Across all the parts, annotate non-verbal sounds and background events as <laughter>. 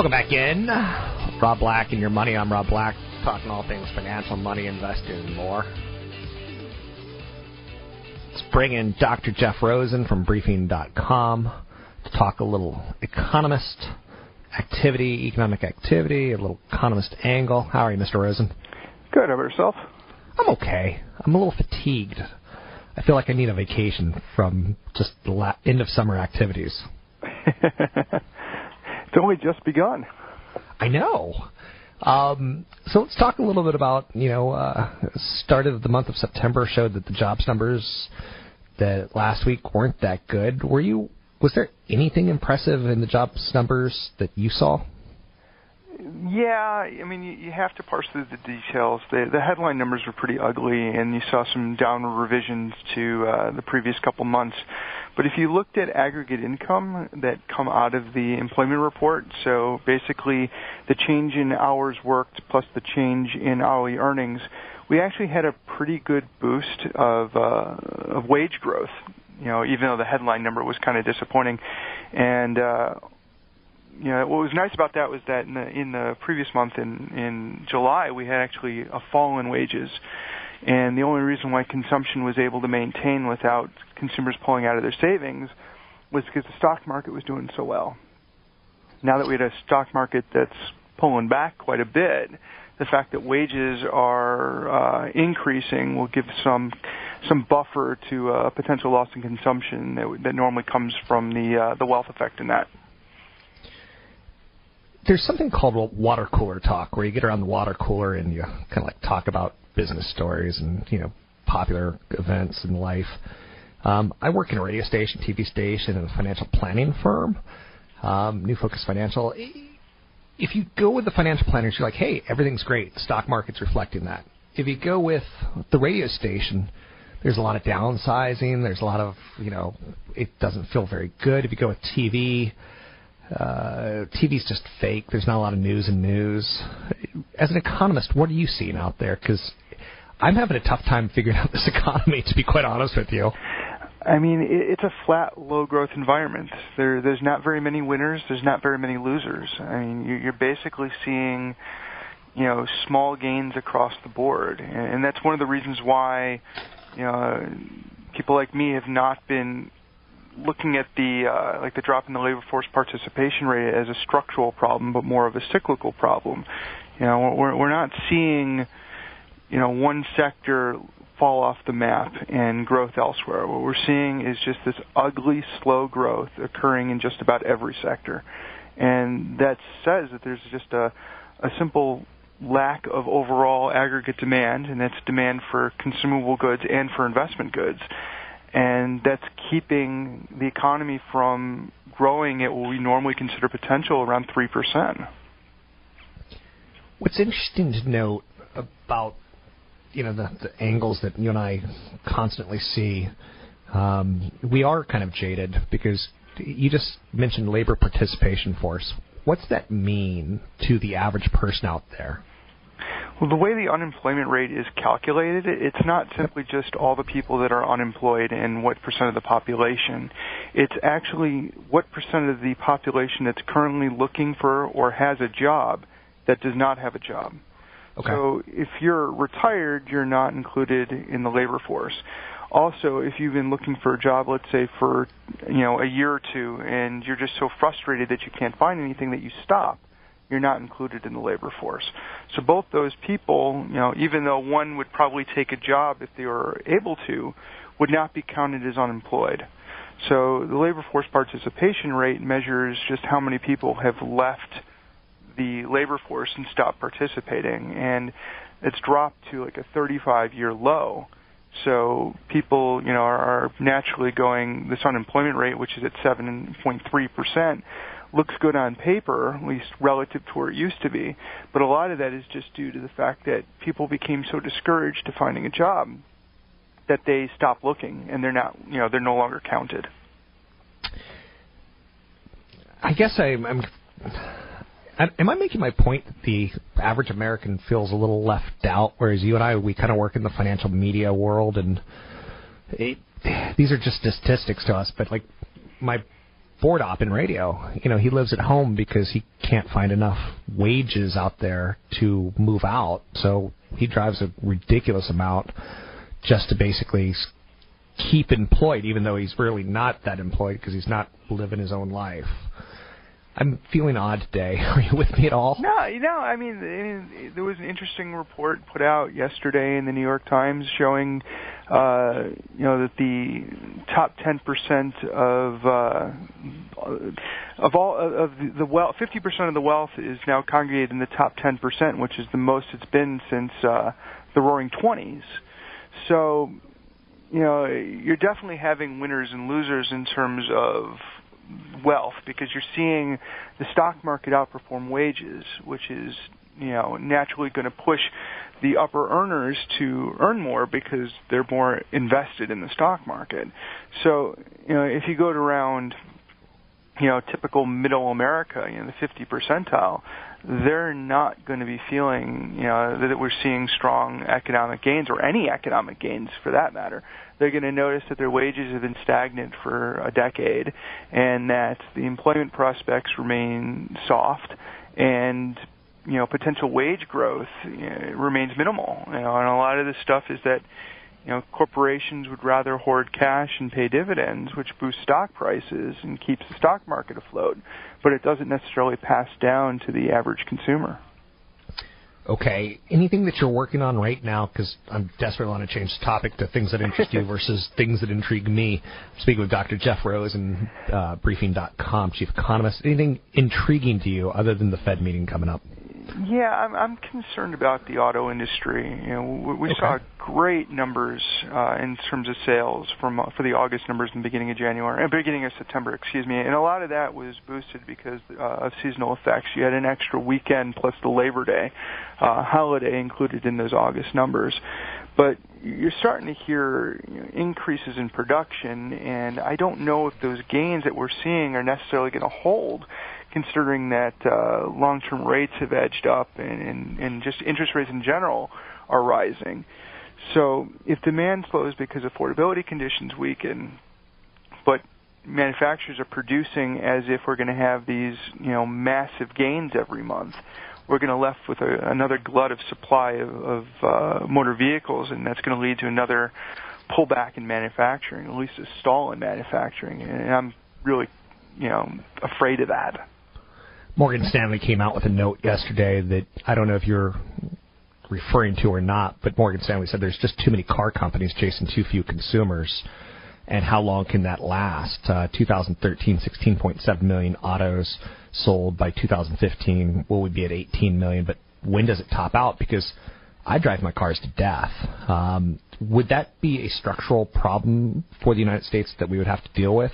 Welcome back in. Rob Black and your money. I'm Rob Black, talking all things financial, money, investing, and more. Let's bring in Dr. Jeff Rosen from Briefing.com to talk a little economist activity, economic activity, a little economist angle. How are you, Mr. Rosen? Good. How about yourself? I'm okay. I'm a little fatigued. I feel like I need a vacation from just the la- end of summer activities. <laughs> It's only just begun. I know. Um, so let's talk a little bit about you know uh, started of the month of September showed that the jobs numbers that last week weren't that good. Were you was there anything impressive in the jobs numbers that you saw? Yeah, I mean, you, you have to parse through the details. The, the headline numbers were pretty ugly, and you saw some downward revisions to uh, the previous couple months. But if you looked at aggregate income that come out of the employment report, so basically the change in hours worked plus the change in hourly earnings, we actually had a pretty good boost of uh, of wage growth. You know, even though the headline number was kind of disappointing, and uh, you know what was nice about that was that in the in the previous month in in July we had actually a fall in wages, and the only reason why consumption was able to maintain without consumers pulling out of their savings was because the stock market was doing so well. Now that we had a stock market that's pulling back quite a bit, the fact that wages are uh, increasing will give some some buffer to a uh, potential loss in consumption that, that normally comes from the uh, the wealth effect in that there's something called water cooler talk, where you get around the water cooler and you kind of like talk about business stories and you know popular events in life. Um, I work in a radio station, TV station, and a financial planning firm, um, New Focus Financial. If you go with the financial planners, you're like, hey, everything's great. The stock market's reflecting that. If you go with the radio station, there's a lot of downsizing. There's a lot of, you know, it doesn't feel very good. If you go with TV, uh, TV's just fake. There's not a lot of news and news. As an economist, what are you seeing out there? Because I'm having a tough time figuring out this <laughs> economy, to be quite honest with you. I mean, it's a flat, low growth environment. There, there's not very many winners. There's not very many losers. I mean, you're basically seeing, you know, small gains across the board, and that's one of the reasons why, you know, people like me have not been looking at the uh, like the drop in the labor force participation rate as a structural problem, but more of a cyclical problem. You know, we're we're not seeing, you know, one sector fall off the map and growth elsewhere. What we're seeing is just this ugly, slow growth occurring in just about every sector, and that says that there's just a a simple lack of overall aggregate demand, and that's demand for consumable goods and for investment goods and that's keeping the economy from growing at what we normally consider potential around 3%. What's interesting to note about you know the, the angles that you and I constantly see, um, we are kind of jaded because you just mentioned labor participation force. What's that mean to the average person out there? Well, the way the unemployment rate is calculated, it's not simply just all the people that are unemployed and what percent of the population. It's actually what percent of the population that's currently looking for or has a job that does not have a job. Okay. So if you're retired, you're not included in the labor force. Also, if you've been looking for a job, let's say for you know a year or two, and you're just so frustrated that you can't find anything that you stop, you're not included in the labor force. So both those people, you know, even though one would probably take a job if they were able to, would not be counted as unemployed. So the labor force participation rate measures just how many people have left the labor force and stopped participating and it's dropped to like a 35 year low So people, you know, are, are naturally going. This unemployment rate, which is at 7.3 percent, looks good on paper, at least relative to where it used to be. But a lot of that is just due to the fact that people became so discouraged to finding a job that they stop looking and they're not, you know, they're no longer counted. I guess I'm, I'm am I making my point that the average American feels a little left out, whereas you and I, we kind of work in the financial media world, and it, these are just statistics to us. But like my board op in radio, you know, he lives at home because he can't find enough wages out there to move out, so he drives a ridiculous amount just to basically keep employed, even though he's really not that employed because he's not living his own life. I'm feeling odd today. <laughs> Are you with me at all? No, you know, I mean, there was an interesting report put out yesterday in the New York Times showing, uh, you know, that the top 10% of uh, of all of the wealth, 50% of the wealth is now congregated in the top 10%, which is the most it's been since uh, the Roaring Twenties. So, you know, you're definitely having winners and losers in terms of wealth because you're seeing the stock market outperform wages, which is, you know, naturally going to push the upper earners to earn more because they're more invested in the stock market. So, you know, if you go to around, you know, typical middle America, you know, the 50 percentile, they're not going to be feeling, you know, that we're seeing strong economic gains or any economic gains for that matter. They're going to notice that their wages have been stagnant for a decade and that the employment prospects remain soft and you know potential wage growth you know, remains minimal. You know, and a lot of this stuff is that you know, corporations would rather hoard cash and pay dividends, which boosts stock prices and keeps the stock market afloat, but it doesn't necessarily pass down to the average consumer. Okay. Anything that you're working on right now? Because I'm desperately want to change the topic to things that interest you <laughs> versus things that intrigue me. I'm speaking with Dr. Jeff Rosen, uh, Briefing.com, chief economist. Anything intriguing to you other than the Fed meeting coming up? Yeah, I'm, I'm concerned about the auto industry. You know, we, we okay. saw great numbers uh, in terms of sales from uh, for the August numbers in the beginning of January, uh, beginning of September, excuse me, and a lot of that was boosted because uh, of seasonal effects. You had an extra weekend plus the Labor Day uh, holiday included in those August numbers, but you're starting to hear you know, increases in production, and I don't know if those gains that we're seeing are necessarily going to hold considering that uh, long-term rates have edged up and, and, and just interest rates in general are rising. So if demand slows because affordability conditions weaken, but manufacturers are producing as if we're going to have these, you know, massive gains every month, we're going to left with a, another glut of supply of, of uh, motor vehicles, and that's going to lead to another pullback in manufacturing, at least a stall in manufacturing. And I'm really, you know, afraid of that. Morgan Stanley came out with a note yesterday that I don't know if you're referring to or not, but Morgan Stanley said there's just too many car companies chasing too few consumers. And how long can that last? Uh, 2013, 16.7 million autos sold. By 2015, will we be at 18 million? But when does it top out? Because I drive my cars to death. Um, would that be a structural problem for the United States that we would have to deal with?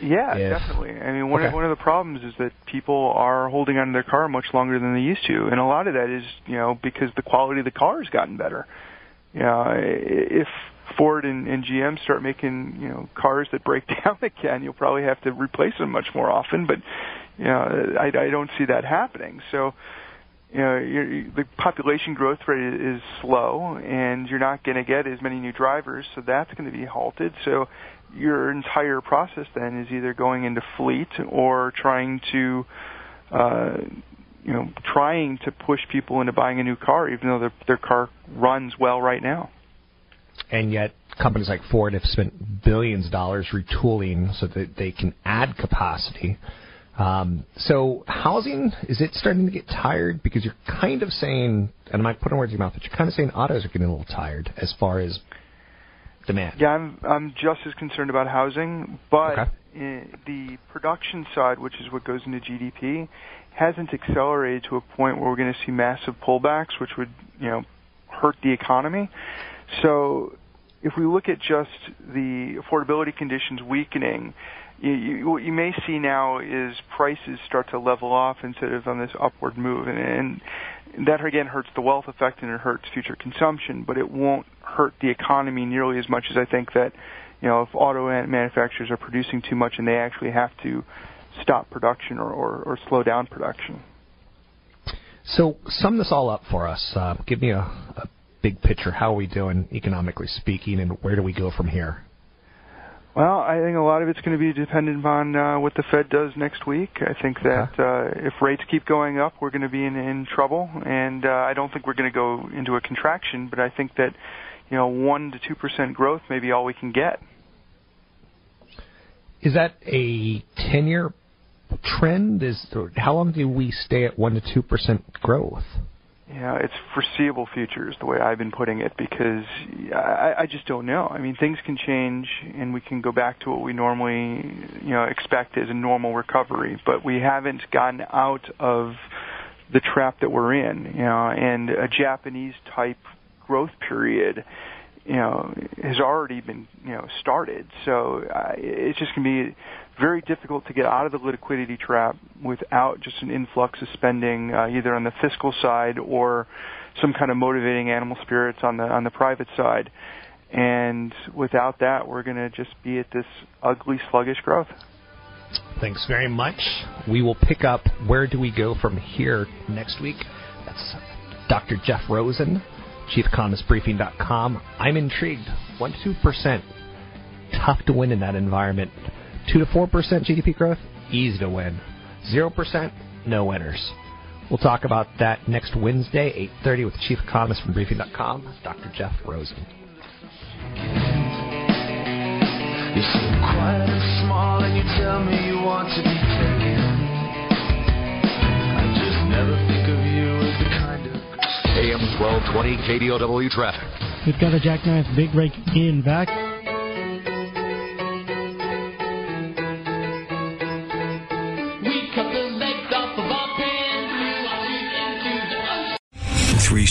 Yeah, definitely. I mean, one okay. of, one of the problems is that people are holding onto their car much longer than they used to, and a lot of that is you know because the quality of the car has gotten better. You know, if Ford and, and GM start making you know cars that break <laughs> down again, you'll probably have to replace them much more often. But you know, I, I don't see that happening. So you know, the population growth rate is slow, and you're not going to get as many new drivers, so that's going to be halted. So your entire process then is either going into fleet or trying to, uh, you know, trying to push people into buying a new car, even though their, their car runs well right now. And yet, companies like Ford have spent billions of dollars retooling so that they can add capacity. Um, so housing is it starting to get tired because you're kind of saying, and I might put in words in your mouth, but you're kind of saying autos are getting a little tired as far as demand. Yeah, I'm I'm just as concerned about housing, but okay. the production side, which is what goes into GDP, hasn't accelerated to a point where we're going to see massive pullbacks, which would you know hurt the economy. So if we look at just the affordability conditions weakening, you, you, what you may see now is prices start to level off instead of on this upward move, and, and that again hurts the wealth effect and it hurts future consumption, but it won't hurt the economy nearly as much as I think that, you know, if auto manufacturers are producing too much and they actually have to stop production or, or, or slow down production. So sum this all up for us. Uh, give me a, a big picture. How are we doing economically speaking, and where do we go from here? Well, I think a lot of it's going to be dependent on uh, what the Fed does next week. I think that uh, if rates keep going up, we're going to be in, in trouble, and uh, I don't think we're going to go into a contraction. But I think that you know one to two percent growth may be all we can get. Is that a ten-year trend? Is how long do we stay at one to two percent growth? Yeah, it's foreseeable futures the way I've been putting it because I, I just don't know. I mean, things can change and we can go back to what we normally, you know, expect as a normal recovery, but we haven't gotten out of the trap that we're in, you know, and a Japanese type growth period, you know, has already been, you know, started. So uh, it's just going to be very difficult to get out of the liquidity trap without just an influx of spending, uh, either on the fiscal side or some kind of motivating animal spirits on the on the private side. And without that, we're going to just be at this ugly, sluggish growth. Thanks very much. We will pick up where do we go from here next week. That's Dr. Jeff Rosen, ChiefEconomistBriefing.com. I'm intrigued. 1 2%. Tough to win in that environment. 2 to 4% GDP growth, easy to win. 0%, no winners. We'll talk about that next Wednesday, 8.30 with the chief economist from briefing.com, Dr. Jeff Rosen. You seem quiet and small and you tell me you want to be taken. I just never think of you as the kind of... AM 1220 KDOW traffic. We've got a jackknife big break in back.